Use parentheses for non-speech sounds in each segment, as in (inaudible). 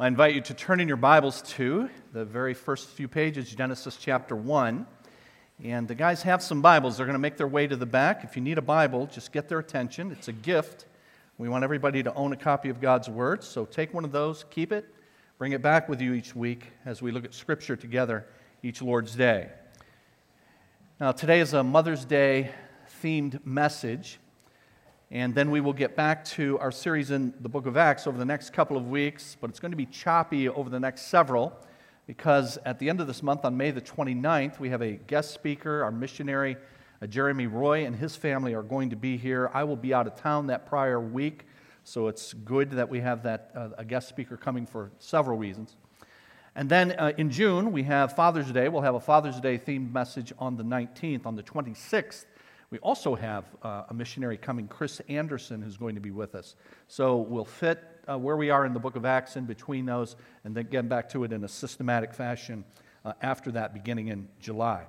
I invite you to turn in your Bibles to the very first few pages, Genesis chapter 1. And the guys have some Bibles. They're going to make their way to the back. If you need a Bible, just get their attention. It's a gift. We want everybody to own a copy of God's Word. So take one of those, keep it, bring it back with you each week as we look at Scripture together each Lord's Day. Now, today is a Mother's Day themed message. And then we will get back to our series in the book of Acts over the next couple of weeks, but it's going to be choppy over the next several because at the end of this month, on May the 29th, we have a guest speaker, our missionary, uh, Jeremy Roy, and his family are going to be here. I will be out of town that prior week, so it's good that we have that uh, a guest speaker coming for several reasons. And then uh, in June, we have Father's Day. We'll have a Father's Day themed message on the 19th. On the 26th, we also have uh, a missionary coming, Chris Anderson, who's going to be with us. So we'll fit uh, where we are in the book of Acts in between those and then get back to it in a systematic fashion uh, after that, beginning in July.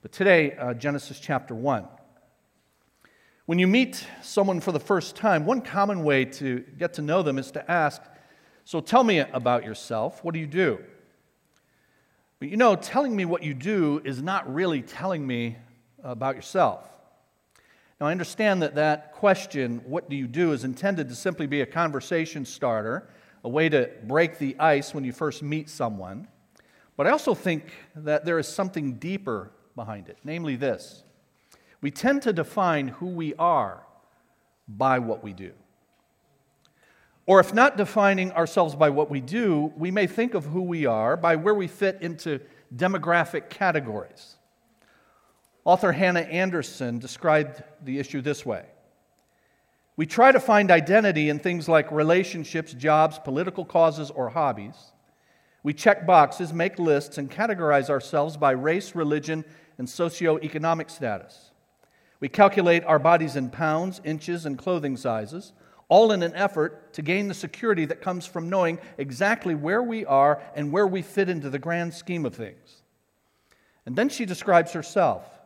But today, uh, Genesis chapter 1. When you meet someone for the first time, one common way to get to know them is to ask, So tell me about yourself. What do you do? But you know, telling me what you do is not really telling me about yourself. Now, I understand that that question, what do you do, is intended to simply be a conversation starter, a way to break the ice when you first meet someone. But I also think that there is something deeper behind it, namely this we tend to define who we are by what we do. Or if not defining ourselves by what we do, we may think of who we are by where we fit into demographic categories. Author Hannah Anderson described the issue this way We try to find identity in things like relationships, jobs, political causes, or hobbies. We check boxes, make lists, and categorize ourselves by race, religion, and socioeconomic status. We calculate our bodies in pounds, inches, and clothing sizes, all in an effort to gain the security that comes from knowing exactly where we are and where we fit into the grand scheme of things. And then she describes herself.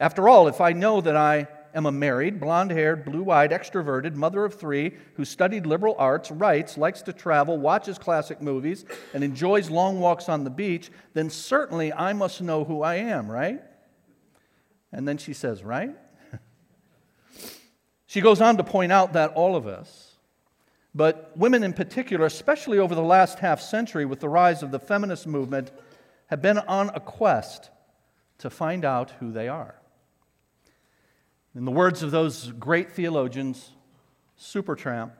After all, if I know that I am a married, blonde haired, blue eyed, extroverted mother of three who studied liberal arts, writes, likes to travel, watches classic movies, and enjoys long walks on the beach, then certainly I must know who I am, right? And then she says, right? (laughs) she goes on to point out that all of us, but women in particular, especially over the last half century with the rise of the feminist movement, have been on a quest to find out who they are. In the words of those great theologians, Supertramp,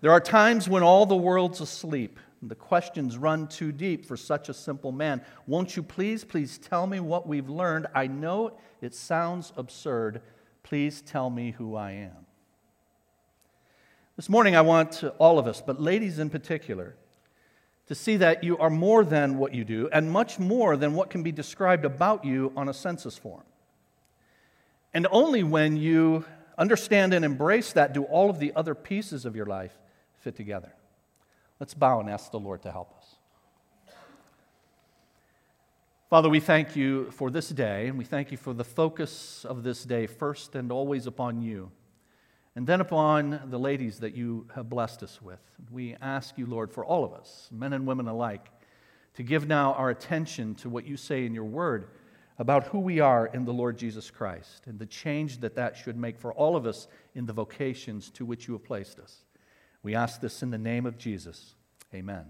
there are times when all the world's asleep. The questions run too deep for such a simple man. Won't you please, please tell me what we've learned? I know it sounds absurd. Please tell me who I am. This morning, I want all of us, but ladies in particular, to see that you are more than what you do and much more than what can be described about you on a census form. And only when you understand and embrace that do all of the other pieces of your life fit together. Let's bow and ask the Lord to help us. Father, we thank you for this day, and we thank you for the focus of this day, first and always upon you, and then upon the ladies that you have blessed us with. We ask you, Lord, for all of us, men and women alike, to give now our attention to what you say in your word about who we are in the Lord Jesus Christ and the change that that should make for all of us in the vocations to which you have placed us. We ask this in the name of Jesus. Amen.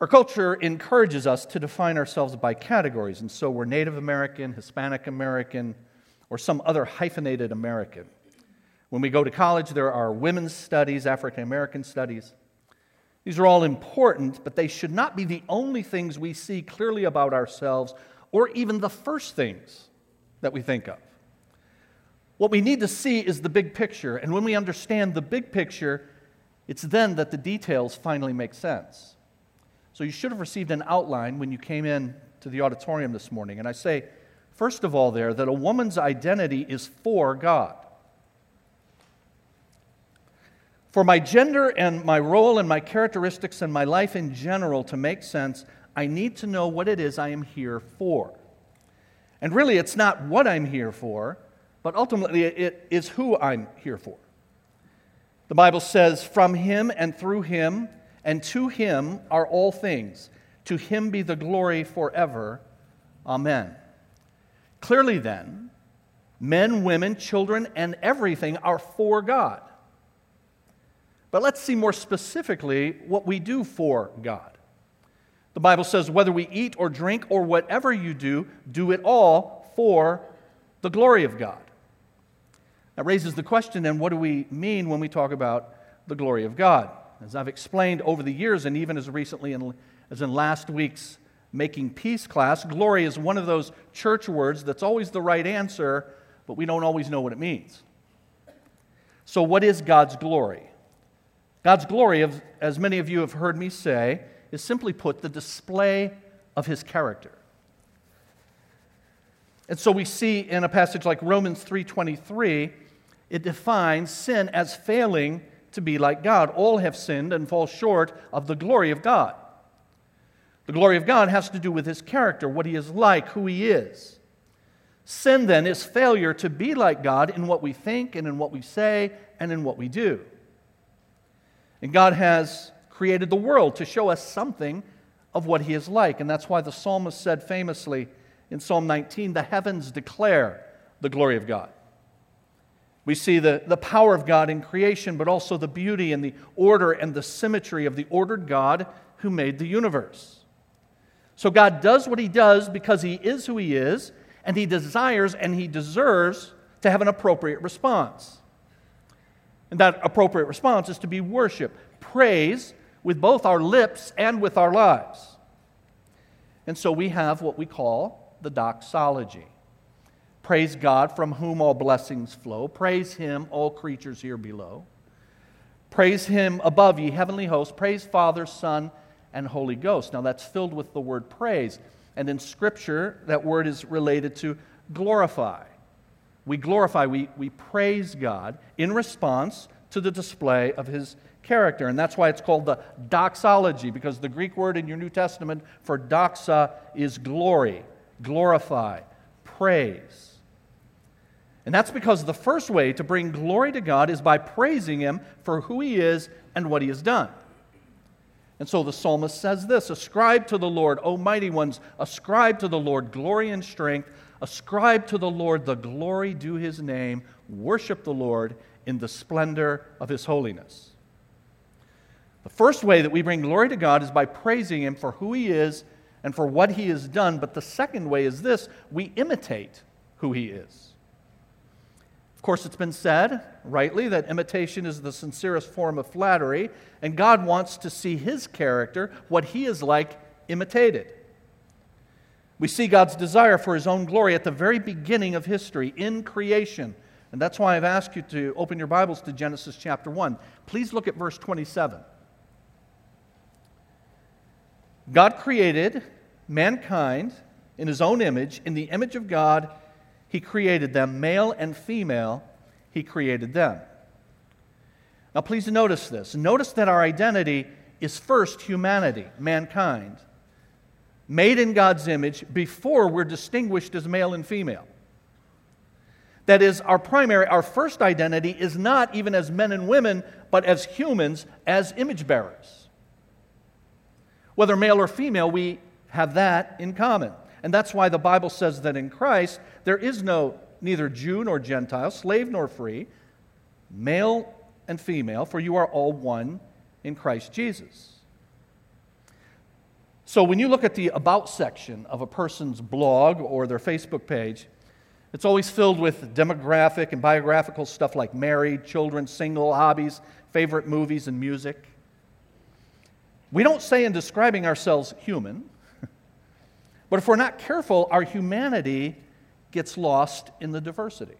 Our culture encourages us to define ourselves by categories, and so we're Native American, Hispanic American, or some other hyphenated American. When we go to college, there are women's studies, African American studies. These are all important, but they should not be the only things we see clearly about ourselves or even the first things that we think of. What we need to see is the big picture, and when we understand the big picture, it's then that the details finally make sense. So you should have received an outline when you came in to the auditorium this morning, and I say, first of all, there, that a woman's identity is for God. For my gender and my role and my characteristics and my life in general to make sense, I need to know what it is I am here for. And really, it's not what I'm here for, but ultimately, it is who I'm here for. The Bible says, From him and through him and to him are all things. To him be the glory forever. Amen. Clearly, then, men, women, children, and everything are for God. But let's see more specifically what we do for God. The Bible says, whether we eat or drink or whatever you do, do it all for the glory of God. That raises the question then, what do we mean when we talk about the glory of God? As I've explained over the years, and even as recently in, as in last week's Making Peace class, glory is one of those church words that's always the right answer, but we don't always know what it means. So, what is God's glory? God's glory, as many of you have heard me say, is simply put the display of his character. And so we see in a passage like Romans 3:23, it defines sin as failing to be like God. All have sinned and fall short of the glory of God. The glory of God has to do with his character, what he is like, who he is. Sin then is failure to be like God in what we think and in what we say and in what we do. And God has created the world to show us something of what he is like. And that's why the psalmist said famously in Psalm 19 the heavens declare the glory of God. We see the, the power of God in creation, but also the beauty and the order and the symmetry of the ordered God who made the universe. So God does what he does because he is who he is, and he desires and he deserves to have an appropriate response. And that appropriate response is to be worship, praise, with both our lips and with our lives. And so we have what we call the doxology. Praise God from whom all blessings flow. Praise Him, all creatures here below. Praise Him above ye heavenly hosts. Praise Father, Son, and Holy Ghost. Now that's filled with the word praise. And in Scripture, that word is related to glorify. We glorify, we, we praise God in response to the display of His character. And that's why it's called the doxology, because the Greek word in your New Testament for doxa is glory, glorify, praise. And that's because the first way to bring glory to God is by praising Him for who He is and what He has done. And so the psalmist says this Ascribe to the Lord, O mighty ones, ascribe to the Lord glory and strength, ascribe to the Lord the glory due His name, worship the Lord in the splendor of His holiness. The first way that we bring glory to God is by praising Him for who He is and for what He has done. But the second way is this we imitate who He is. Of course, it's been said, rightly, that imitation is the sincerest form of flattery, and God wants to see His character, what He is like, imitated. We see God's desire for His own glory at the very beginning of history, in creation. And that's why I've asked you to open your Bibles to Genesis chapter 1. Please look at verse 27. God created mankind in his own image. In the image of God, he created them, male and female, he created them. Now, please notice this. Notice that our identity is first humanity, mankind, made in God's image before we're distinguished as male and female. That is, our primary, our first identity is not even as men and women, but as humans, as image bearers. Whether male or female, we have that in common. And that's why the Bible says that in Christ there is no neither Jew nor Gentile, slave nor free, male and female, for you are all one in Christ Jesus. So when you look at the About section of a person's blog or their Facebook page, it's always filled with demographic and biographical stuff like married, children, single, hobbies, favorite movies, and music. We don't say in describing ourselves human, (laughs) but if we're not careful, our humanity gets lost in the diversity.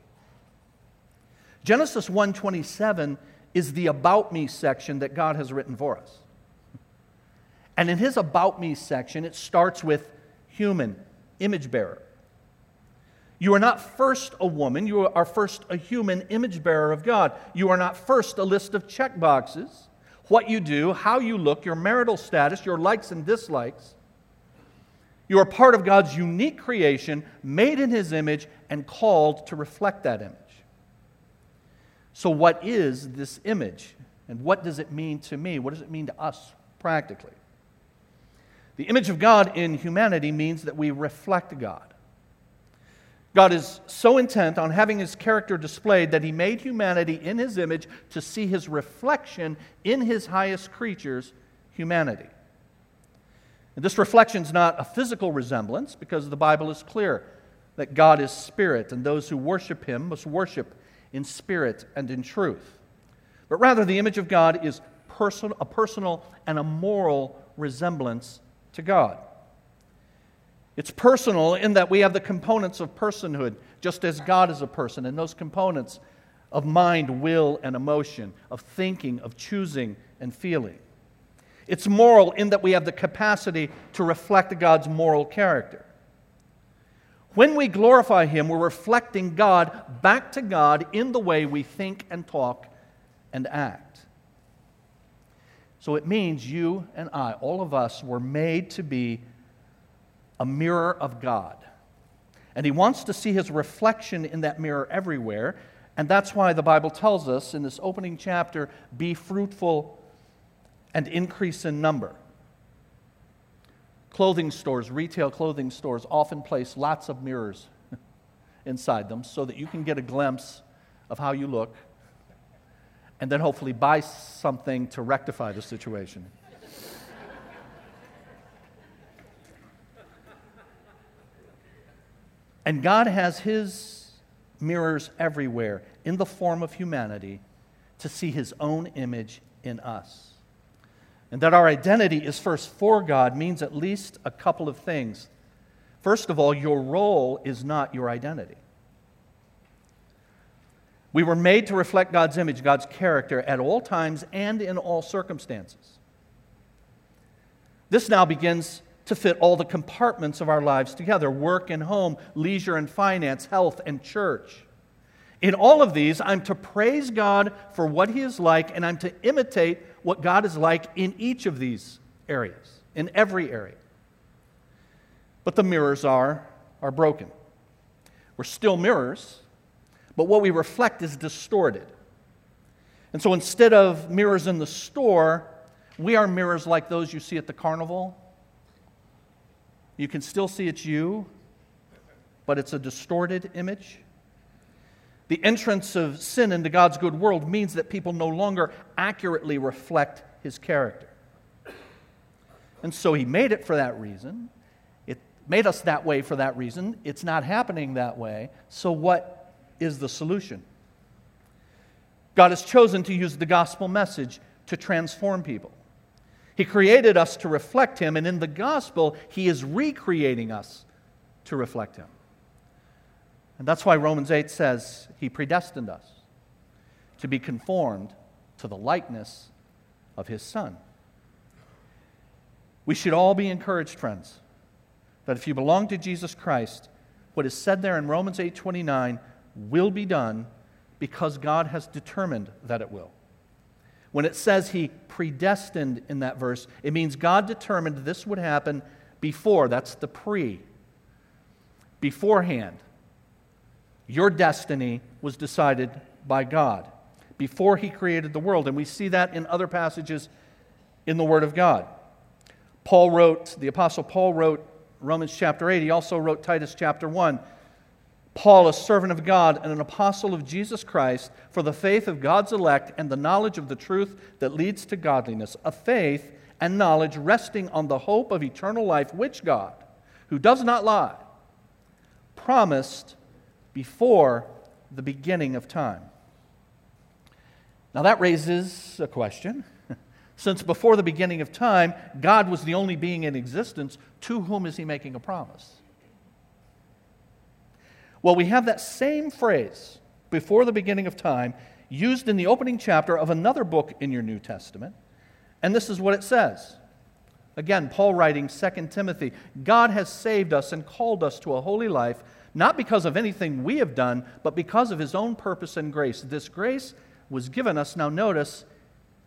Genesis 1:27 is the about me section that God has written for us. And in his about me section, it starts with human, image bearer. You are not first a woman, you are first a human image bearer of God. You are not first a list of check boxes what you do, how you look, your marital status, your likes and dislikes. You are part of God's unique creation, made in His image, and called to reflect that image. So, what is this image? And what does it mean to me? What does it mean to us practically? The image of God in humanity means that we reflect God. God is so intent on having his character displayed that he made humanity in his image to see his reflection in his highest creatures, humanity. And this reflection is not a physical resemblance because the Bible is clear that God is spirit and those who worship him must worship in spirit and in truth. But rather, the image of God is person, a personal and a moral resemblance to God. It's personal in that we have the components of personhood, just as God is a person, and those components of mind, will, and emotion, of thinking, of choosing, and feeling. It's moral in that we have the capacity to reflect God's moral character. When we glorify Him, we're reflecting God back to God in the way we think and talk and act. So it means you and I, all of us, were made to be a mirror of God. And He wants to see His reflection in that mirror everywhere. And that's why the Bible tells us in this opening chapter be fruitful and increase in number. Clothing stores, retail clothing stores, often place lots of mirrors (laughs) inside them so that you can get a glimpse of how you look and then hopefully buy something to rectify the situation. And God has His mirrors everywhere in the form of humanity to see His own image in us. And that our identity is first for God means at least a couple of things. First of all, your role is not your identity. We were made to reflect God's image, God's character at all times and in all circumstances. This now begins to fit all the compartments of our lives together work and home, leisure and finance, health and church. In all of these, I'm to praise God for what He is like, and I'm to imitate what God is like in each of these areas, in every area. But the mirrors are, are broken. We're still mirrors, but what we reflect is distorted. And so instead of mirrors in the store, we are mirrors like those you see at the carnival you can still see it's you, but it's a distorted image. The entrance of sin into God's good world means that people no longer accurately reflect his character. And so he made it for that reason. It made us that way for that reason. It's not happening that way. So, what is the solution? God has chosen to use the gospel message to transform people. He created us to reflect Him, and in the gospel, He is recreating us to reflect Him. And that's why Romans 8 says He predestined us to be conformed to the likeness of His Son. We should all be encouraged, friends, that if you belong to Jesus Christ, what is said there in Romans 8:29 will be done because God has determined that it will. When it says he predestined in that verse, it means God determined this would happen before. That's the pre. Beforehand. Your destiny was decided by God before he created the world. And we see that in other passages in the Word of God. Paul wrote, the Apostle Paul wrote Romans chapter 8. He also wrote Titus chapter 1. Paul, a servant of God and an apostle of Jesus Christ, for the faith of God's elect and the knowledge of the truth that leads to godliness, a faith and knowledge resting on the hope of eternal life, which God, who does not lie, promised before the beginning of time. Now that raises a question. (laughs) Since before the beginning of time, God was the only being in existence, to whom is he making a promise? Well, we have that same phrase, before the beginning of time, used in the opening chapter of another book in your New Testament. And this is what it says. Again, Paul writing 2 Timothy God has saved us and called us to a holy life, not because of anything we have done, but because of his own purpose and grace. This grace was given us, now notice,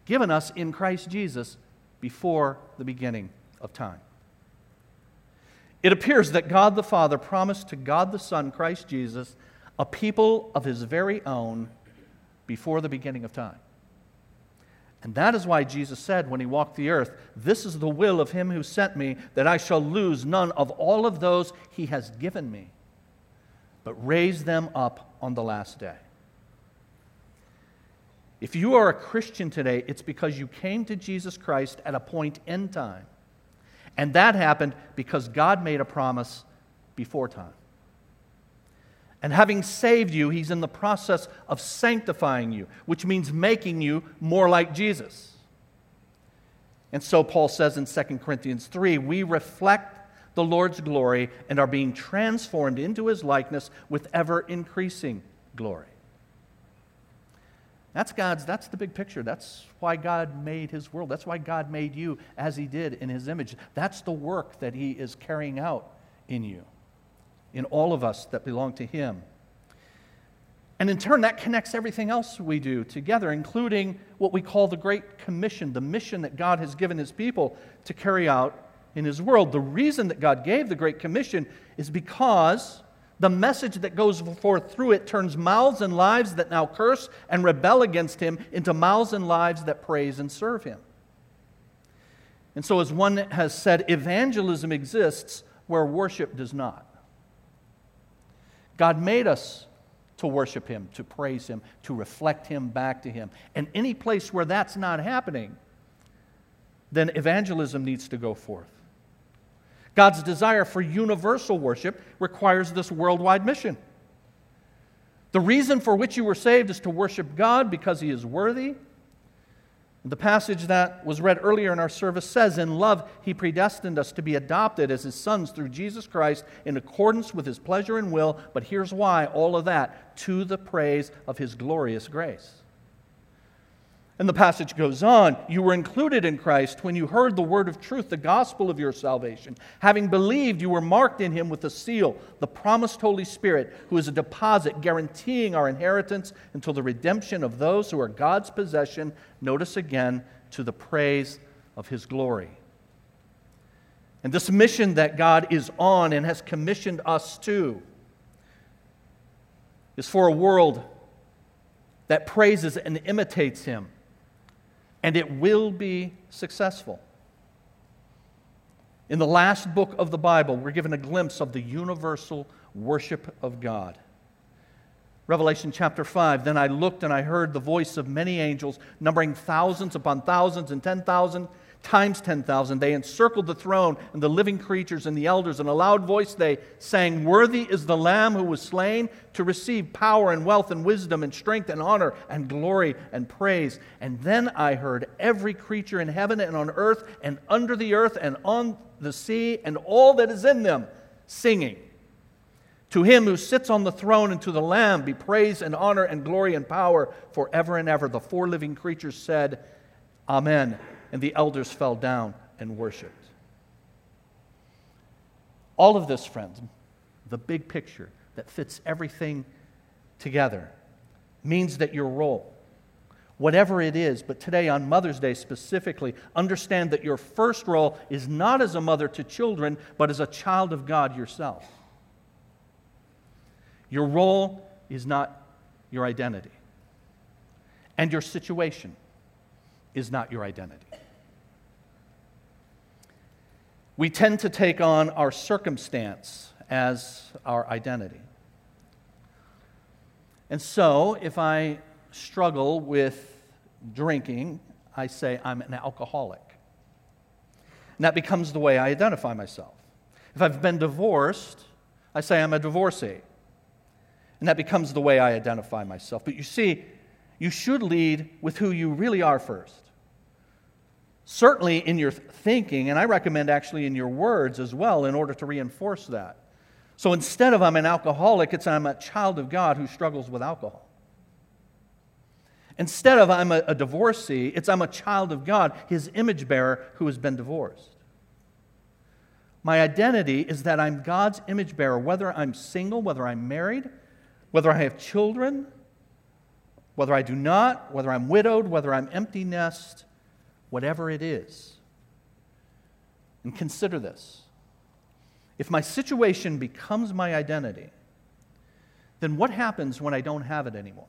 given us in Christ Jesus before the beginning of time. It appears that God the Father promised to God the Son, Christ Jesus, a people of his very own before the beginning of time. And that is why Jesus said when he walked the earth, This is the will of him who sent me, that I shall lose none of all of those he has given me, but raise them up on the last day. If you are a Christian today, it's because you came to Jesus Christ at a point in time. And that happened because God made a promise before time. And having saved you, he's in the process of sanctifying you, which means making you more like Jesus. And so Paul says in 2 Corinthians 3 we reflect the Lord's glory and are being transformed into his likeness with ever increasing glory. That's God's, that's the big picture. That's why God made his world. That's why God made you as he did in his image. That's the work that he is carrying out in you in all of us that belong to Him. And in turn, that connects everything else we do together, including what we call the Great Commission, the mission that God has given His people to carry out in His world. The reason that God gave the Great Commission is because the message that goes forth through it turns mouths and lives that now curse and rebel against Him into mouths and lives that praise and serve Him. And so, as one has said, evangelism exists where worship does not. God made us to worship Him, to praise Him, to reflect Him back to Him. And any place where that's not happening, then evangelism needs to go forth. God's desire for universal worship requires this worldwide mission. The reason for which you were saved is to worship God because He is worthy the passage that was read earlier in our service says, In love, he predestined us to be adopted as his sons through Jesus Christ in accordance with his pleasure and will. But here's why all of that to the praise of his glorious grace. And the passage goes on You were included in Christ when you heard the word of truth, the gospel of your salvation. Having believed, you were marked in him with a seal, the promised Holy Spirit, who is a deposit guaranteeing our inheritance until the redemption of those who are God's possession. Notice again, to the praise of his glory. And this mission that God is on and has commissioned us to is for a world that praises and imitates him and it will be successful. In the last book of the Bible, we're given a glimpse of the universal worship of God. Revelation chapter 5 Then I looked and I heard the voice of many angels, numbering thousands upon thousands and 10,000 times 10,000. They encircled the throne and the living creatures and the elders. In a loud voice, they sang, Worthy is the Lamb who was slain to receive power and wealth and wisdom and strength and honor and glory and praise. And then I heard every creature in heaven and on earth and under the earth and on the sea and all that is in them singing. To him who sits on the throne and to the Lamb be praise and honor and glory and power forever and ever. The four living creatures said, Amen and the elders fell down and worshiped. All of this, friends, the big picture that fits everything together, means that your role, whatever it is, but today on Mother's Day specifically, understand that your first role is not as a mother to children, but as a child of God yourself. Your role is not your identity, and your situation is not your identity. We tend to take on our circumstance as our identity. And so, if I struggle with drinking, I say I'm an alcoholic. And that becomes the way I identify myself. If I've been divorced, I say I'm a divorcee. And that becomes the way I identify myself. But you see, you should lead with who you really are first. Certainly in your thinking, and I recommend actually in your words as well, in order to reinforce that. So instead of I'm an alcoholic, it's I'm a child of God who struggles with alcohol. Instead of I'm a, a divorcee, it's I'm a child of God, his image bearer who has been divorced. My identity is that I'm God's image bearer, whether I'm single, whether I'm married, whether I have children, whether I do not, whether I'm widowed, whether I'm empty nest, whatever it is. And consider this if my situation becomes my identity, then what happens when I don't have it anymore?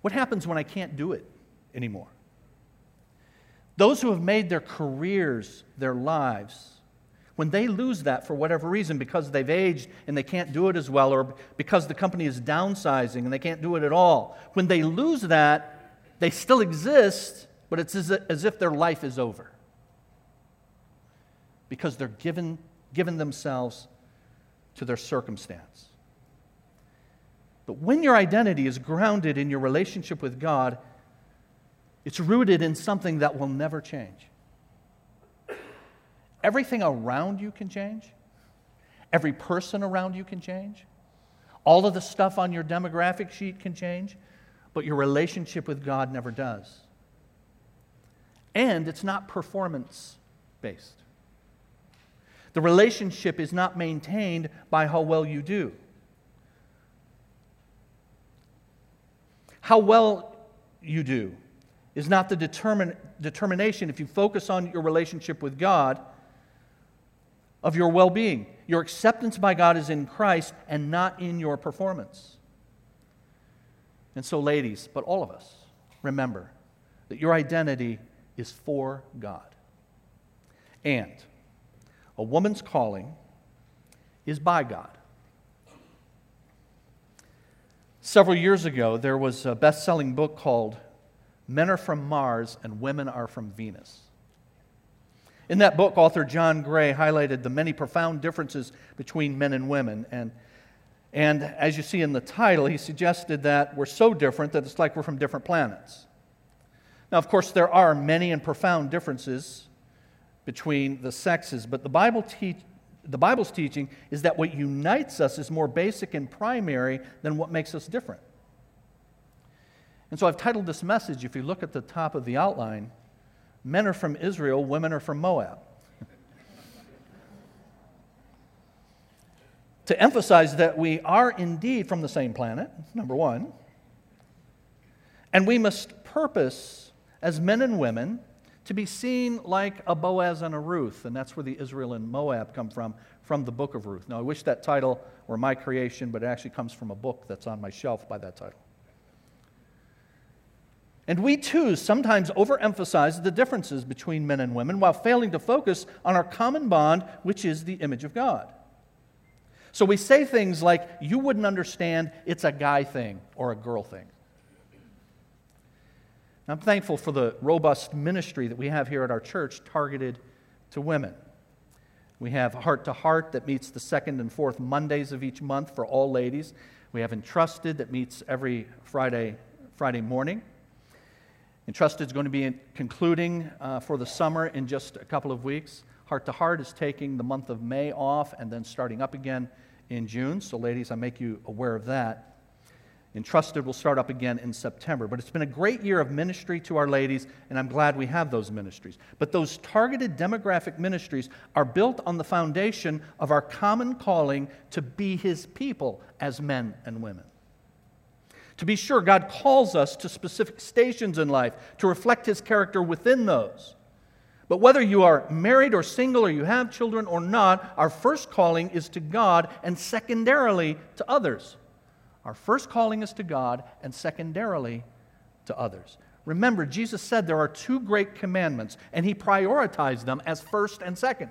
What happens when I can't do it anymore? Those who have made their careers, their lives, when they lose that for whatever reason, because they've aged and they can't do it as well, or because the company is downsizing and they can't do it at all, when they lose that, they still exist, but it's as if their life is over. Because they're given, given themselves to their circumstance. But when your identity is grounded in your relationship with God, it's rooted in something that will never change. Everything around you can change, every person around you can change, all of the stuff on your demographic sheet can change, but your relationship with God never does. And it's not performance based. The relationship is not maintained by how well you do. How well you do is not the determin- determination, if you focus on your relationship with God, of your well being. Your acceptance by God is in Christ and not in your performance. And so, ladies, but all of us, remember that your identity is for God. And a woman's calling is by God. Several years ago, there was a best selling book called Men Are From Mars and Women Are From Venus. In that book, author John Gray highlighted the many profound differences between men and women. And, and as you see in the title, he suggested that we're so different that it's like we're from different planets. Now, of course, there are many and profound differences between the sexes, but the, Bible te- the Bible's teaching is that what unites us is more basic and primary than what makes us different. And so I've titled this message, if you look at the top of the outline, Men are from Israel, women are from Moab. To emphasize that we are indeed from the same planet, number one, and we must purpose as men and women to be seen like a Boaz and a Ruth, and that's where the Israel and Moab come from, from the book of Ruth. Now, I wish that title were my creation, but it actually comes from a book that's on my shelf by that title. And we too sometimes overemphasize the differences between men and women while failing to focus on our common bond, which is the image of God. So we say things like, you wouldn't understand, it's a guy thing or a girl thing. I'm thankful for the robust ministry that we have here at our church targeted to women. We have Heart to Heart that meets the second and fourth Mondays of each month for all ladies. We have Entrusted that meets every Friday, Friday morning. Entrusted is going to be concluding uh, for the summer in just a couple of weeks. Heart to Heart is taking the month of May off and then starting up again in June. So, ladies, I make you aware of that. Entrusted will start up again in September. But it's been a great year of ministry to our ladies, and I'm glad we have those ministries. But those targeted demographic ministries are built on the foundation of our common calling to be His people as men and women. To be sure, God calls us to specific stations in life to reflect His character within those. But whether you are married or single or you have children or not, our first calling is to God and secondarily to others. Our first calling is to God and secondarily to others. Remember, Jesus said there are two great commandments, and He prioritized them as first and second.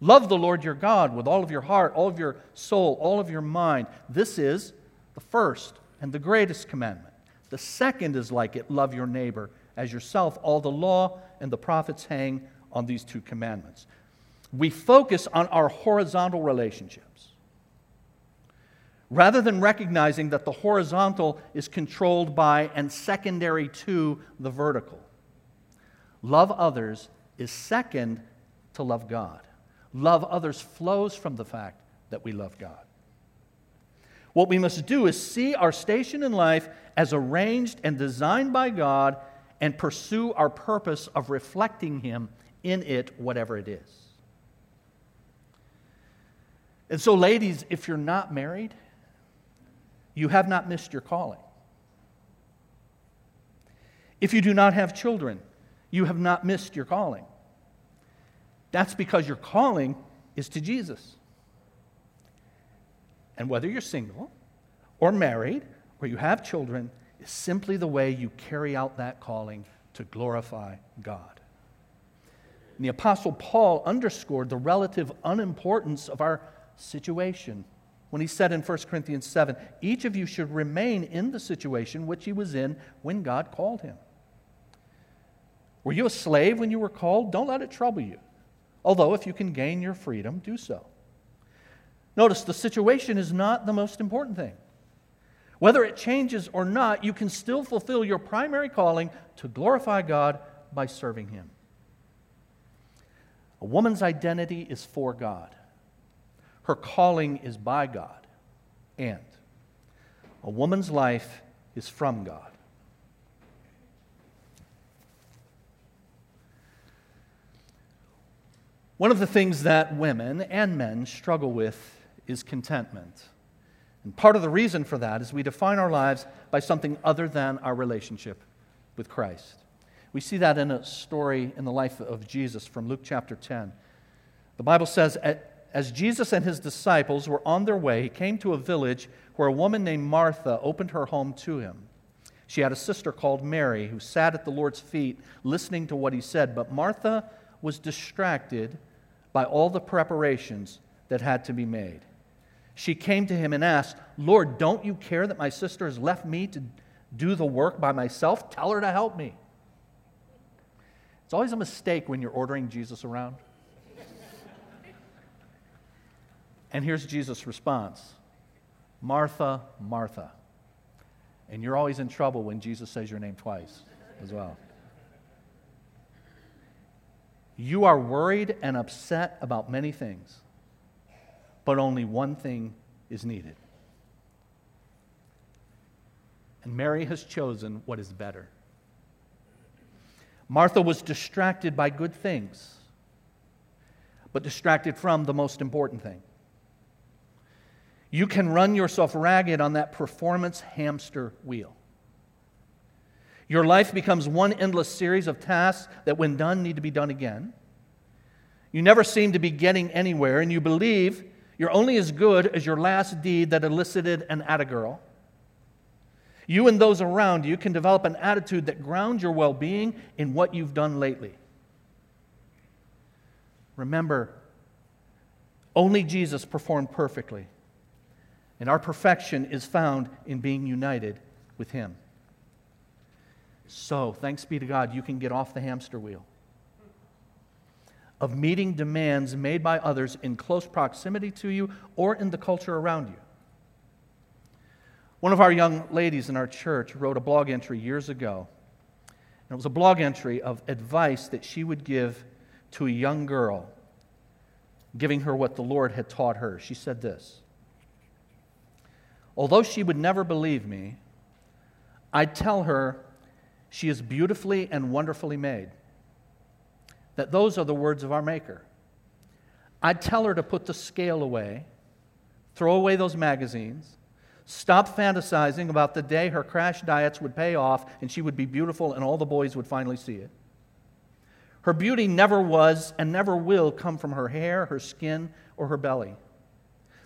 Love the Lord your God with all of your heart, all of your soul, all of your mind. This is the first and the greatest commandment. The second is like it love your neighbor as yourself. All the law and the prophets hang on these two commandments. We focus on our horizontal relationships rather than recognizing that the horizontal is controlled by and secondary to the vertical. Love others is second to love God. Love others flows from the fact that we love God. What we must do is see our station in life as arranged and designed by God and pursue our purpose of reflecting Him in it, whatever it is. And so, ladies, if you're not married, you have not missed your calling. If you do not have children, you have not missed your calling. That's because your calling is to Jesus. And whether you're single or married or you have children, is simply the way you carry out that calling to glorify God. And the Apostle Paul underscored the relative unimportance of our situation when he said in 1 Corinthians 7 each of you should remain in the situation which he was in when God called him. Were you a slave when you were called? Don't let it trouble you. Although, if you can gain your freedom, do so. Notice the situation is not the most important thing. Whether it changes or not, you can still fulfill your primary calling to glorify God by serving Him. A woman's identity is for God, her calling is by God, and a woman's life is from God. One of the things that women and men struggle with is contentment. And part of the reason for that is we define our lives by something other than our relationship with Christ. We see that in a story in the life of Jesus from Luke chapter 10. The Bible says, As Jesus and his disciples were on their way, he came to a village where a woman named Martha opened her home to him. She had a sister called Mary who sat at the Lord's feet listening to what he said, but Martha was distracted by all the preparations that had to be made she came to him and asked, Lord, don't you care that my sister has left me to do the work by myself? Tell her to help me. It's always a mistake when you're ordering Jesus around. and here's Jesus' response Martha, Martha. And you're always in trouble when Jesus says your name twice as well. You are worried and upset about many things but only one thing is needed. And Mary has chosen what is better. Martha was distracted by good things, but distracted from the most important thing. You can run yourself ragged on that performance hamster wheel. Your life becomes one endless series of tasks that, when done, need to be done again. You never seem to be getting anywhere, and you believe you're only as good as your last deed that elicited an attagirl. You and those around you can develop an attitude that grounds your well being in what you've done lately. Remember, only Jesus performed perfectly, and our perfection is found in being united with Him. So, thanks be to God, you can get off the hamster wheel of meeting demands made by others in close proximity to you or in the culture around you. One of our young ladies in our church wrote a blog entry years ago. And it was a blog entry of advice that she would give to a young girl, giving her what the Lord had taught her. She said this Although she would never believe me, I'd tell her she is beautifully and wonderfully made that those are the words of our Maker. I'd tell her to put the scale away, throw away those magazines, stop fantasizing about the day her crash diets would pay off and she would be beautiful and all the boys would finally see it. Her beauty never was and never will come from her hair, her skin, or her belly.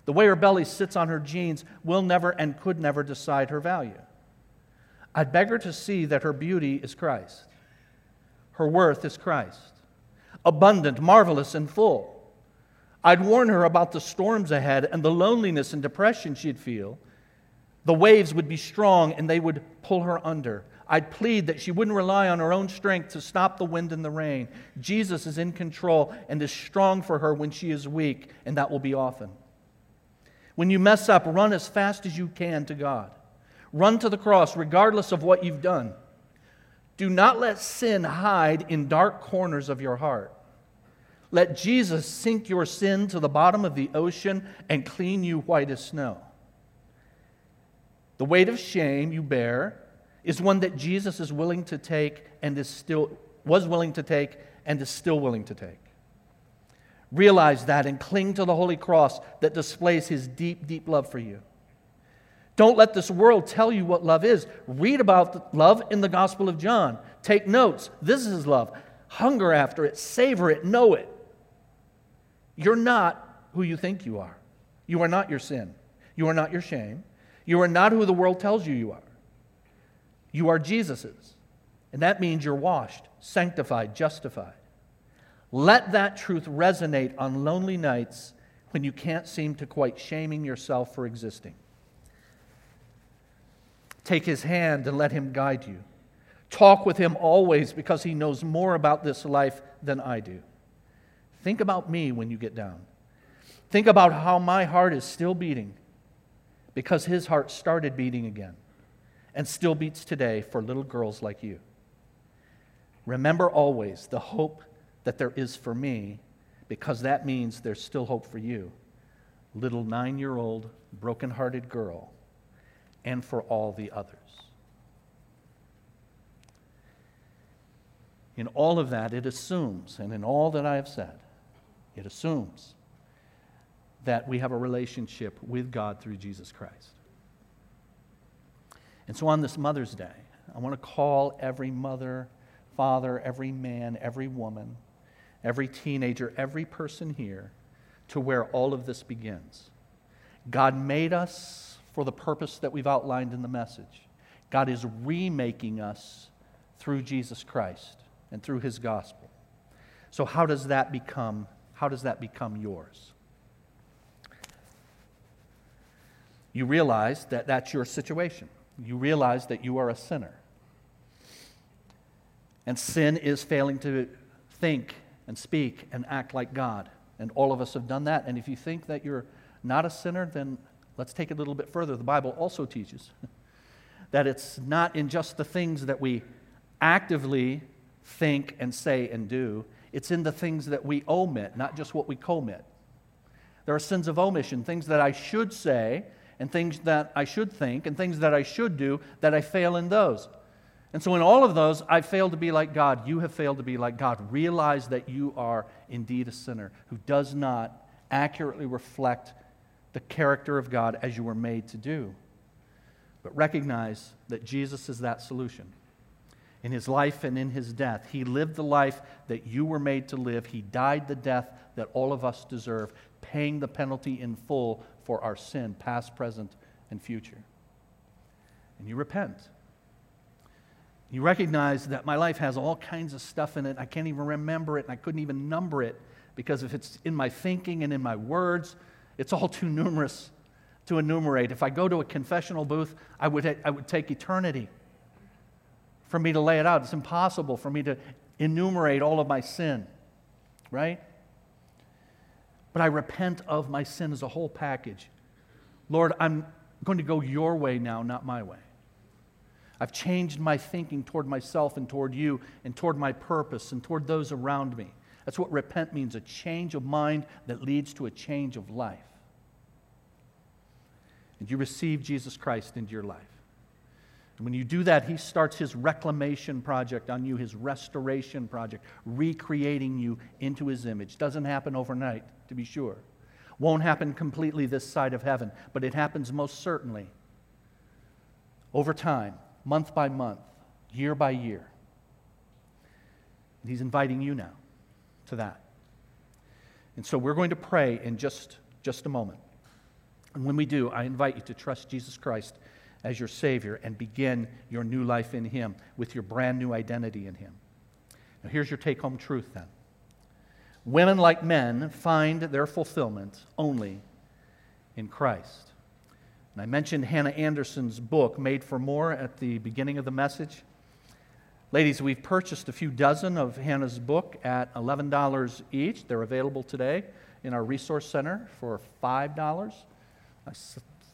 The way her belly sits on her jeans will never and could never decide her value. I'd beg her to see that her beauty is Christ. Her worth is Christ abundant, marvelous, and full. I'd warn her about the storms ahead and the loneliness and depression she'd feel. The waves would be strong and they would pull her under. I'd plead that she wouldn't rely on her own strength to stop the wind and the rain. Jesus is in control and is strong for her when she is weak, and that will be often. When you mess up, run as fast as you can to God. Run to the cross, regardless of what you've done. Do not let sin hide in dark corners of your heart. Let Jesus sink your sin to the bottom of the ocean and clean you white as snow. The weight of shame you bear is one that Jesus is willing to take and is still was willing to take and is still willing to take. Realize that and cling to the holy cross that displays his deep, deep love for you. Don't let this world tell you what love is. Read about love in the Gospel of John. Take notes. This is love. Hunger after it, savor it, know it. You're not who you think you are. You are not your sin. You are not your shame. You are not who the world tells you you are. You are Jesus's. And that means you're washed, sanctified, justified. Let that truth resonate on lonely nights when you can't seem to quite shaming yourself for existing. Take his hand and let him guide you. Talk with him always because he knows more about this life than I do. Think about me when you get down. Think about how my heart is still beating because his heart started beating again and still beats today for little girls like you. Remember always the hope that there is for me because that means there's still hope for you, little nine year old, broken-hearted girl, and for all the others. In all of that, it assumes, and in all that I have said, it assumes that we have a relationship with God through Jesus Christ. And so on this Mother's Day, I want to call every mother, father, every man, every woman, every teenager, every person here to where all of this begins. God made us for the purpose that we've outlined in the message. God is remaking us through Jesus Christ and through his gospel. So how does that become how does that become yours? You realize that that's your situation. You realize that you are a sinner. And sin is failing to think and speak and act like God. And all of us have done that. And if you think that you're not a sinner, then let's take it a little bit further. The Bible also teaches (laughs) that it's not in just the things that we actively think and say and do, it's in the things that we omit, not just what we commit. There are sins of omission, things that I should say and things that I should think and things that I should do that I fail in those. And so, in all of those, I failed to be like God. You have failed to be like God. Realize that you are indeed a sinner who does not accurately reflect the character of God as you were made to do. But recognize that Jesus is that solution. In his life and in his death, he lived the life that you were made to live. He died the death that all of us deserve, paying the penalty in full for our sin, past, present, and future. And you repent. You recognize that my life has all kinds of stuff in it. I can't even remember it, and I couldn't even number it because if it's in my thinking and in my words, it's all too numerous to enumerate. If I go to a confessional booth, I would, I would take eternity for me to lay it out. It's impossible for me to enumerate all of my sin, right? But I repent of my sin as a whole package. Lord, I'm going to go your way now, not my way. I've changed my thinking toward myself and toward you and toward my purpose and toward those around me. That's what repent means a change of mind that leads to a change of life. And you receive Jesus Christ into your life. And when you do that, he starts his reclamation project on you, his restoration project, recreating you into his image. Doesn't happen overnight, to be sure. Won't happen completely this side of heaven, but it happens most certainly over time month by month, year by year. And He's inviting you now to that. And so we're going to pray in just, just a moment. And when we do, I invite you to trust Jesus Christ as your Savior and begin your new life in Him with your brand new identity in Him. Now, here's your take home truth then women, like men, find their fulfillment only in Christ. And I mentioned Hannah Anderson's book, Made for More, at the beginning of the message. Ladies, we've purchased a few dozen of Hannah's book at $11 each. They're available today in our resource center for $5. I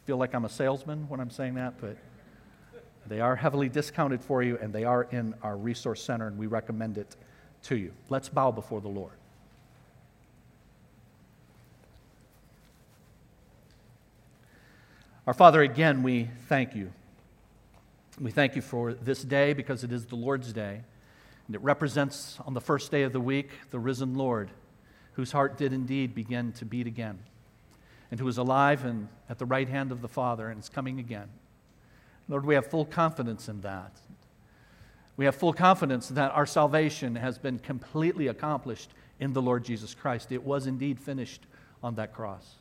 feel like I'm a salesman when I'm saying that, but they are heavily discounted for you and they are in our resource center and we recommend it to you. Let's bow before the Lord. Our Father, again, we thank you. We thank you for this day because it is the Lord's day. And it represents on the first day of the week the risen Lord, whose heart did indeed begin to beat again, and who is alive and at the right hand of the Father and is coming again. Lord, we have full confidence in that. We have full confidence that our salvation has been completely accomplished in the Lord Jesus Christ. It was indeed finished on that cross.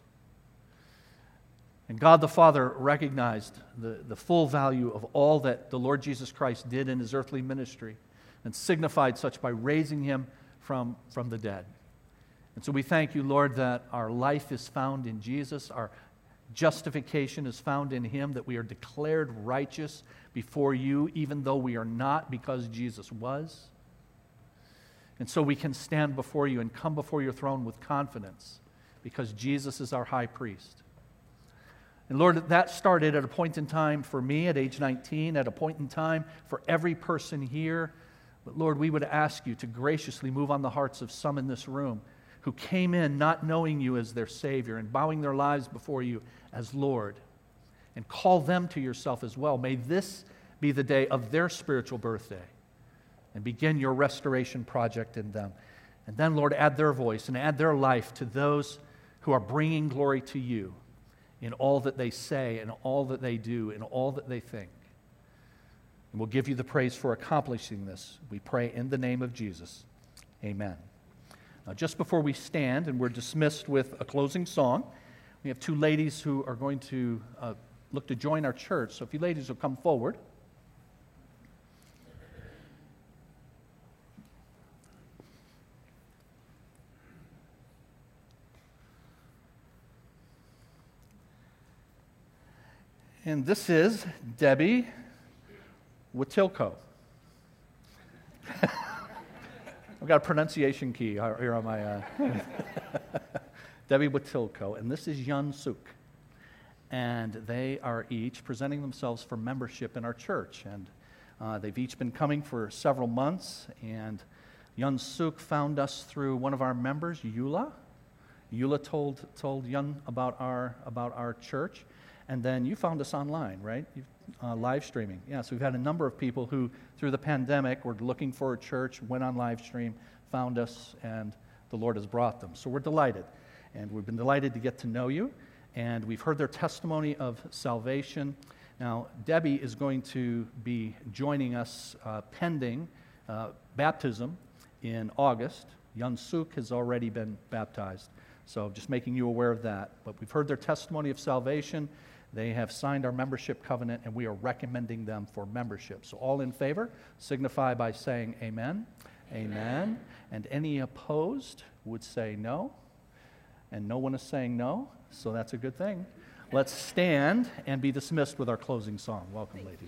And God the Father recognized the, the full value of all that the Lord Jesus Christ did in his earthly ministry and signified such by raising him from, from the dead. And so we thank you, Lord, that our life is found in Jesus, our justification is found in him, that we are declared righteous before you, even though we are not, because Jesus was. And so we can stand before you and come before your throne with confidence because Jesus is our high priest. And Lord, that started at a point in time for me at age 19, at a point in time for every person here. But Lord, we would ask you to graciously move on the hearts of some in this room who came in not knowing you as their Savior and bowing their lives before you as Lord. And call them to yourself as well. May this be the day of their spiritual birthday and begin your restoration project in them. And then, Lord, add their voice and add their life to those who are bringing glory to you in all that they say, in all that they do, in all that they think. And we'll give you the praise for accomplishing this. We pray in the name of Jesus. Amen. Now, just before we stand and we're dismissed with a closing song, we have two ladies who are going to uh, look to join our church. So if you ladies will come forward. And this is Debbie Watilko. (laughs) I've got a pronunciation key here on my. Uh, (laughs) Debbie Watilko, and this is Yun Suk. And they are each presenting themselves for membership in our church. And uh, they've each been coming for several months. And Yun Suk found us through one of our members, Eula. Eula told, told Yun about our, about our church. And then you found us online, right? Uh, live streaming. Yeah, so we've had a number of people who, through the pandemic, were looking for a church, went on live stream, found us, and the Lord has brought them. So we're delighted. And we've been delighted to get to know you. And we've heard their testimony of salvation. Now, Debbie is going to be joining us uh, pending uh, baptism in August. Yun Suk has already been baptized. So just making you aware of that. But we've heard their testimony of salvation. They have signed our membership covenant, and we are recommending them for membership. So, all in favor, signify by saying amen. Amen. amen. And any opposed would say no. And no one is saying no, so that's a good thing. Let's stand and be dismissed with our closing song. Welcome, ladies.